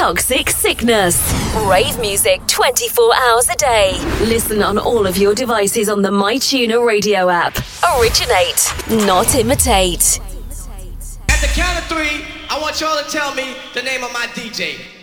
Toxic Sickness. Rave music 24 hours a day. Listen on all of your devices on the MyTuner radio app. Originate, not imitate. At the count of three, I want y'all to tell me the name of my DJ.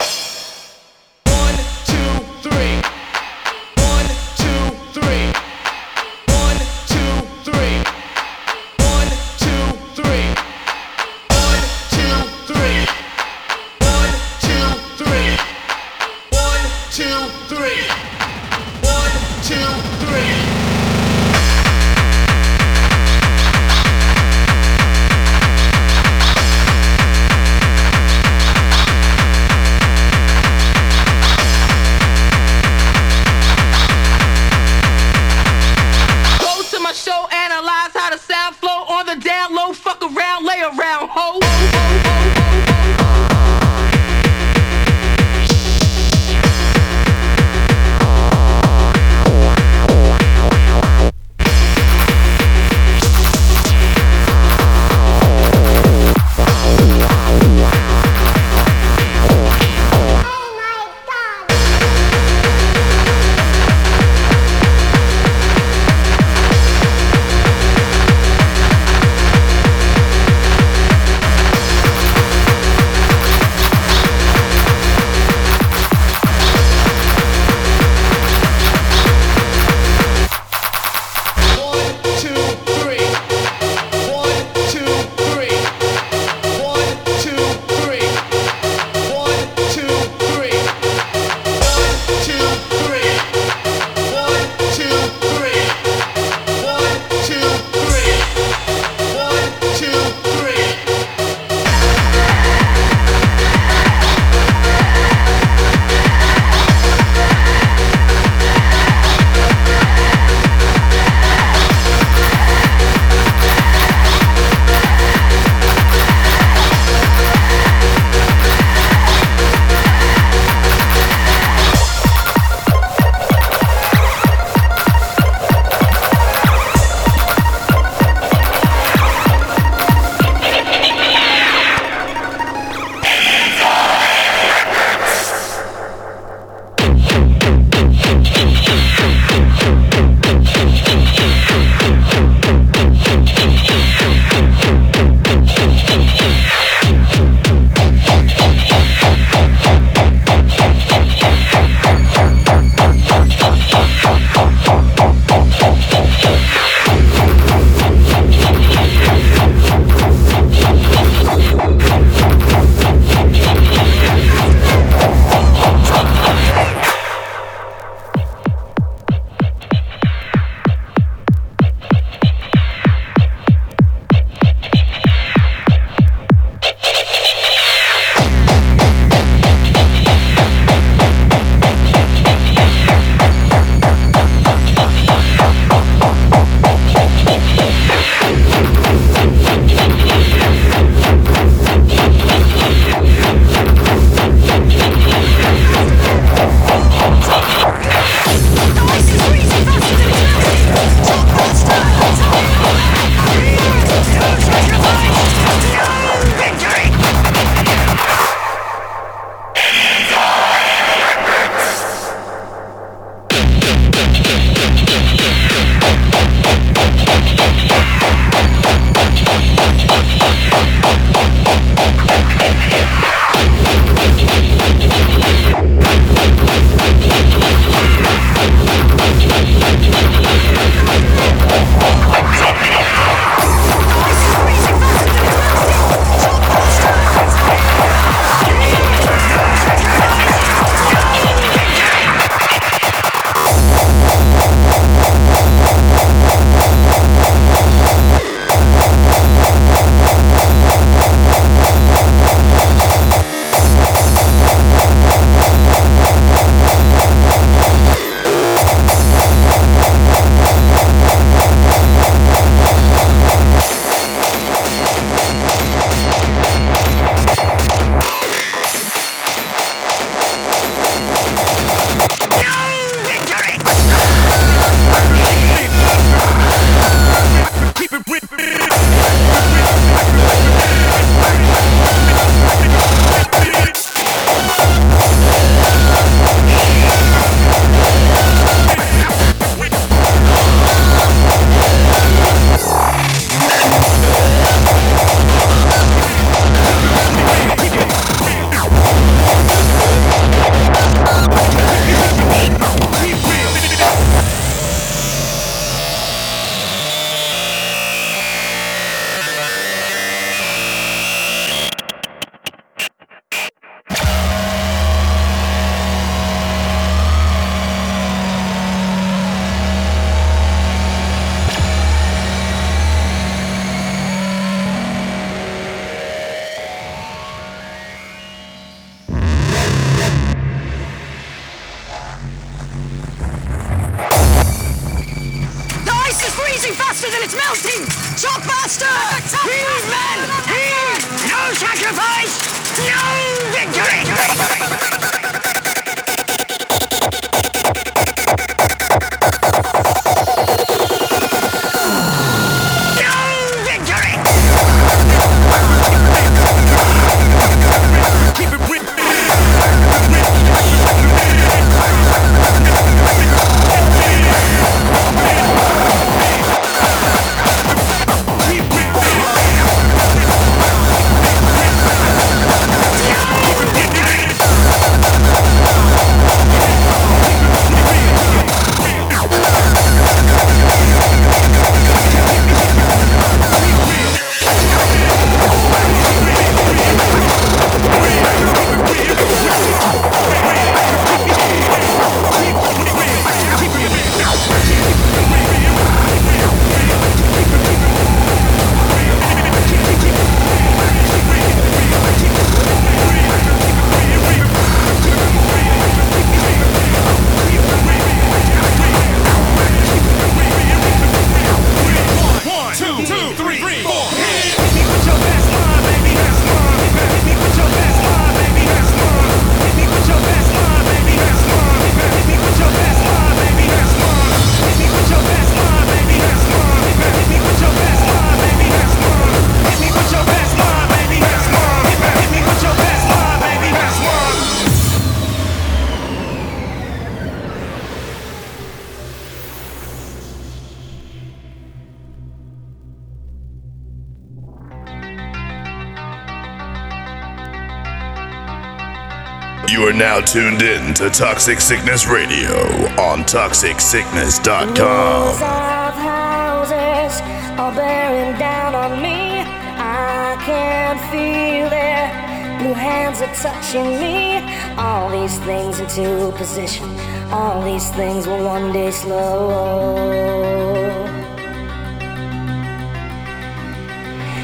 Now tuned in to Toxic Sickness Radio on ToxicSickness.com. Walls of houses are bearing down on me. I can feel their blue hands are touching me. All these things into position. All these things will one day slow.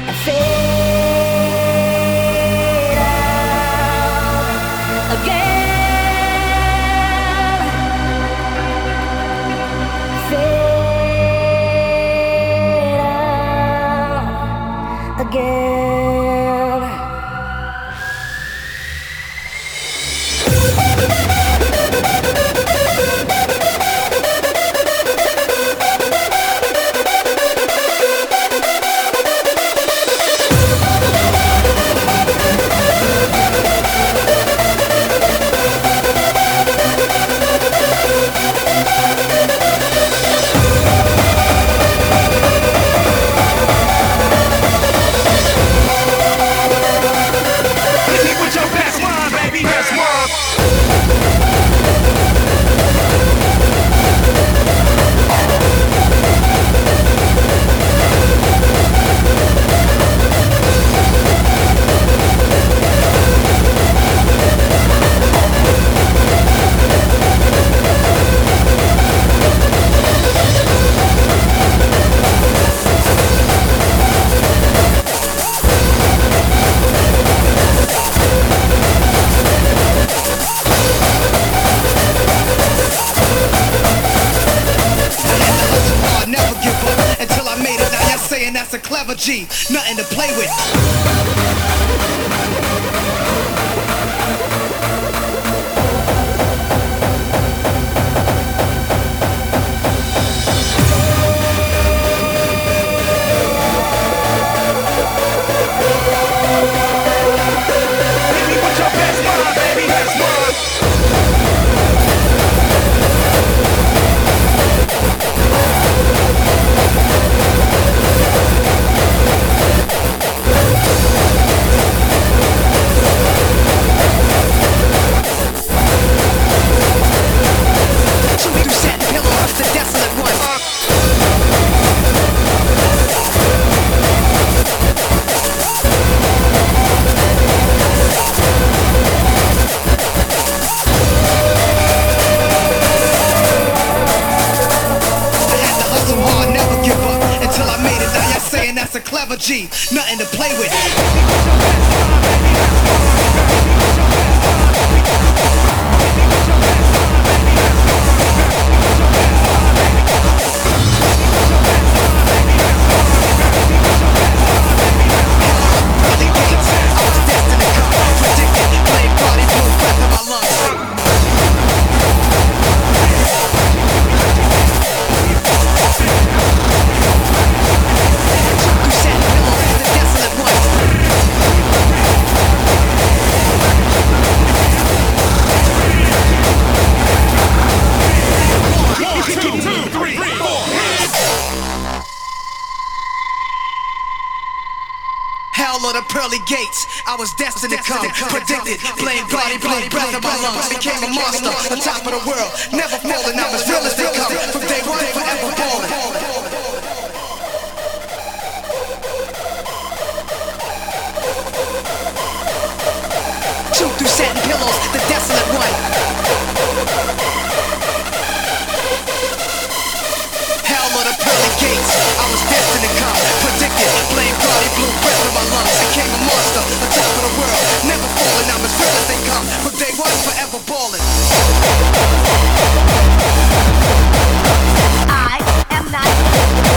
I feel pearly gates. I was destined to come, predicted. Blame body, blame breath in my lungs. Became a monster, on top of the world. Never falling, I'm as real as they come. From day one, forever falling. Shoot through satin pillows, the desolate one. Hell of the pearly gates. I was destined to come, predicted. Blame body, blue breath in my lungs. Became a monster, on top of the world. Never falling, I'm as real as they come. From day one, forever balling. I am not.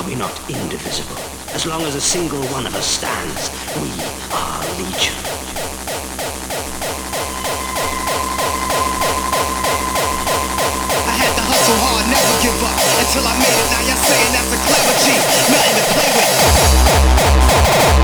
Are we not indivisible? As long as a single one of us stands, we are legion. I had to hustle hard, never give up until I made it. Now you're saying that's a clever G, nothing to play with.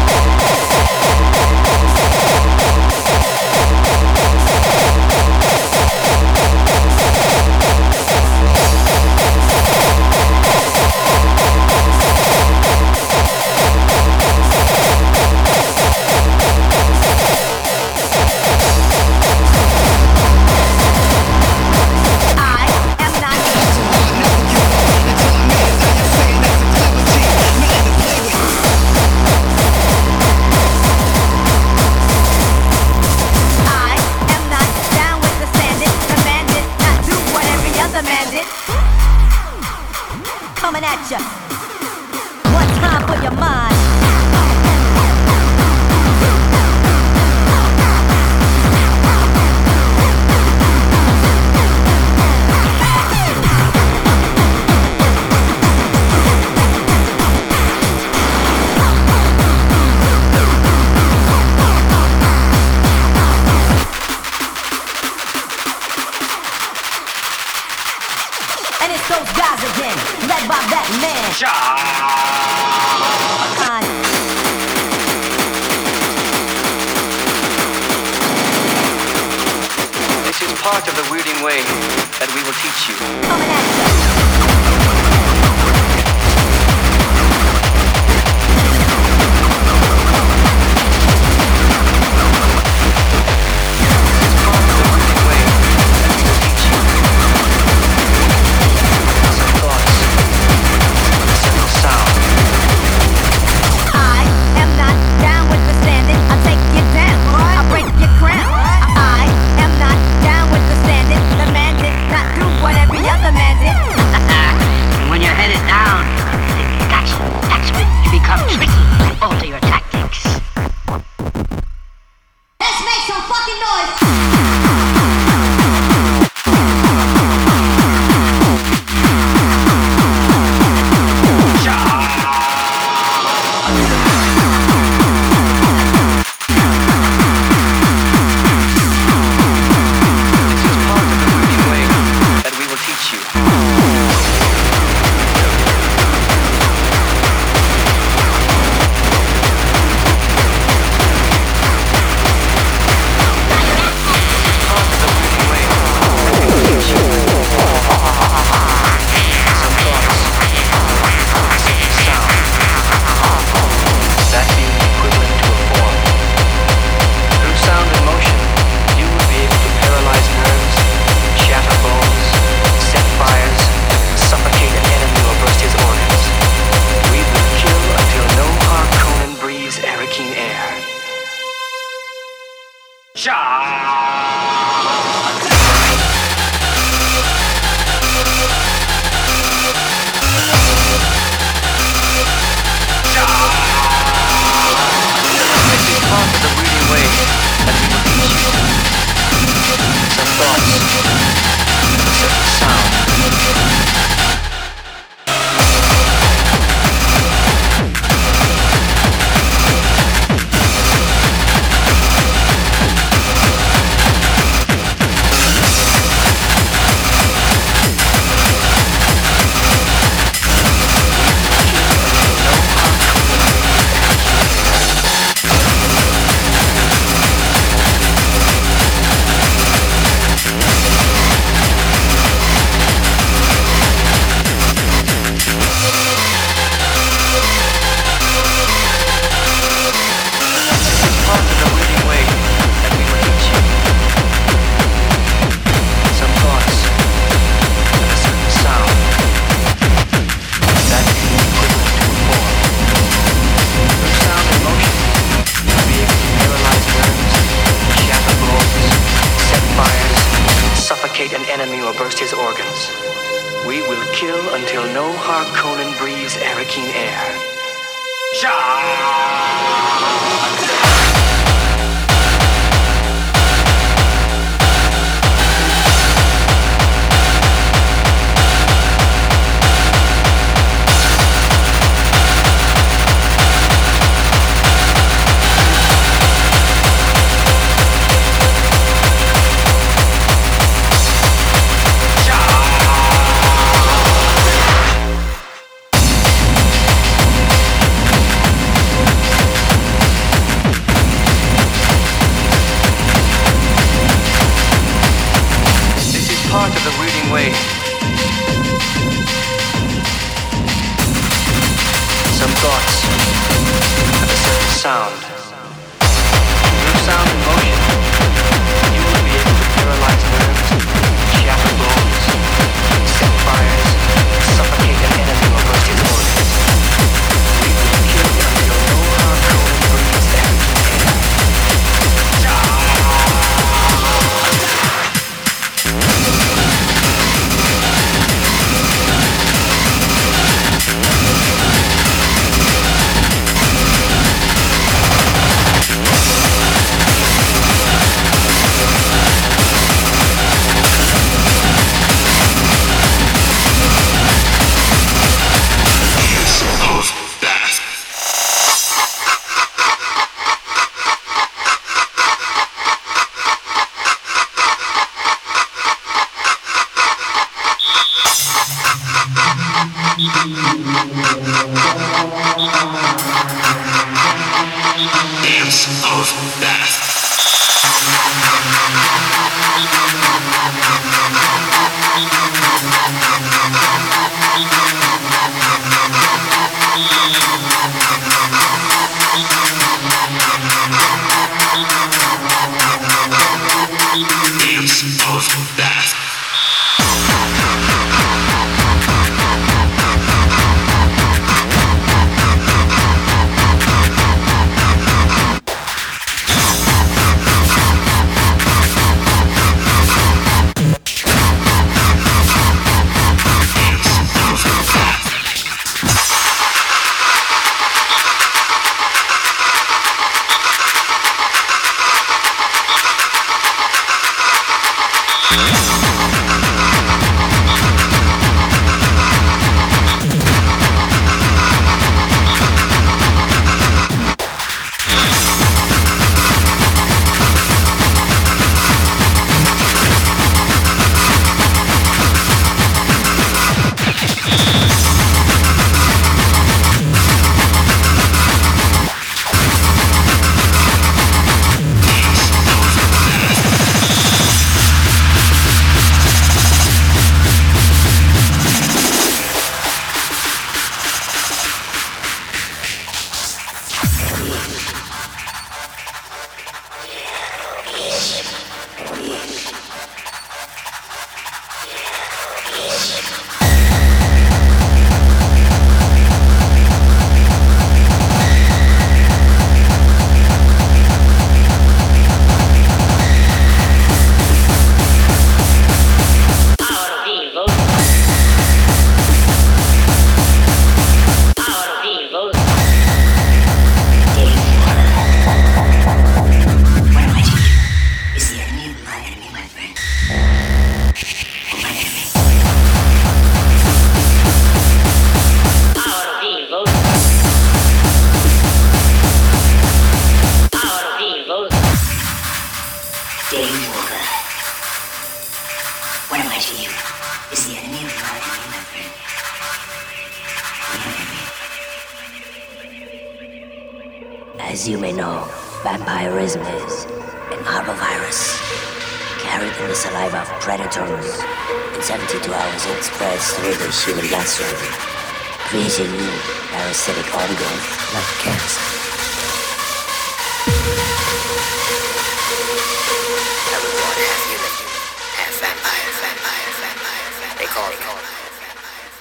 calling.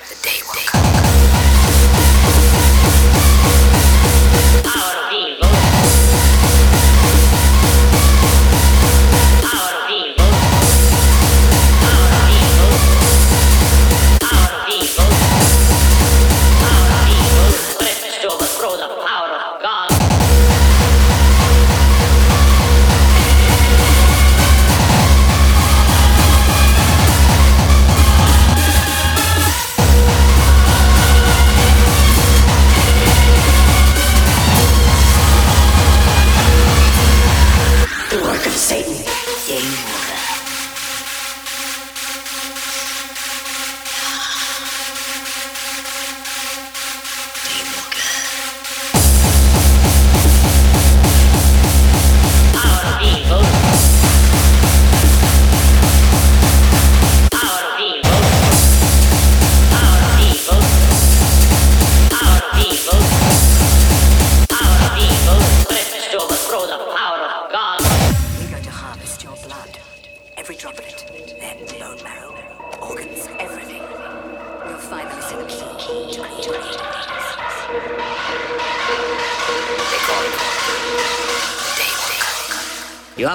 The day will come.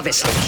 You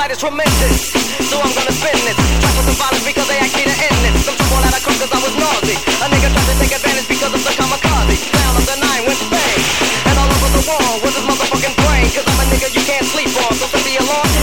appetite is tremendous. So I'm gonna spin this. Track with some violence because they asked me to end this. Some trouble that I cooked cause I was naughty. A nigga tried to take advantage because of the kamikaze. Sound of the nine went bang. And all over the wall was his motherfucking brain. Cause I'm a nigga you can't sleep on. So set the alarm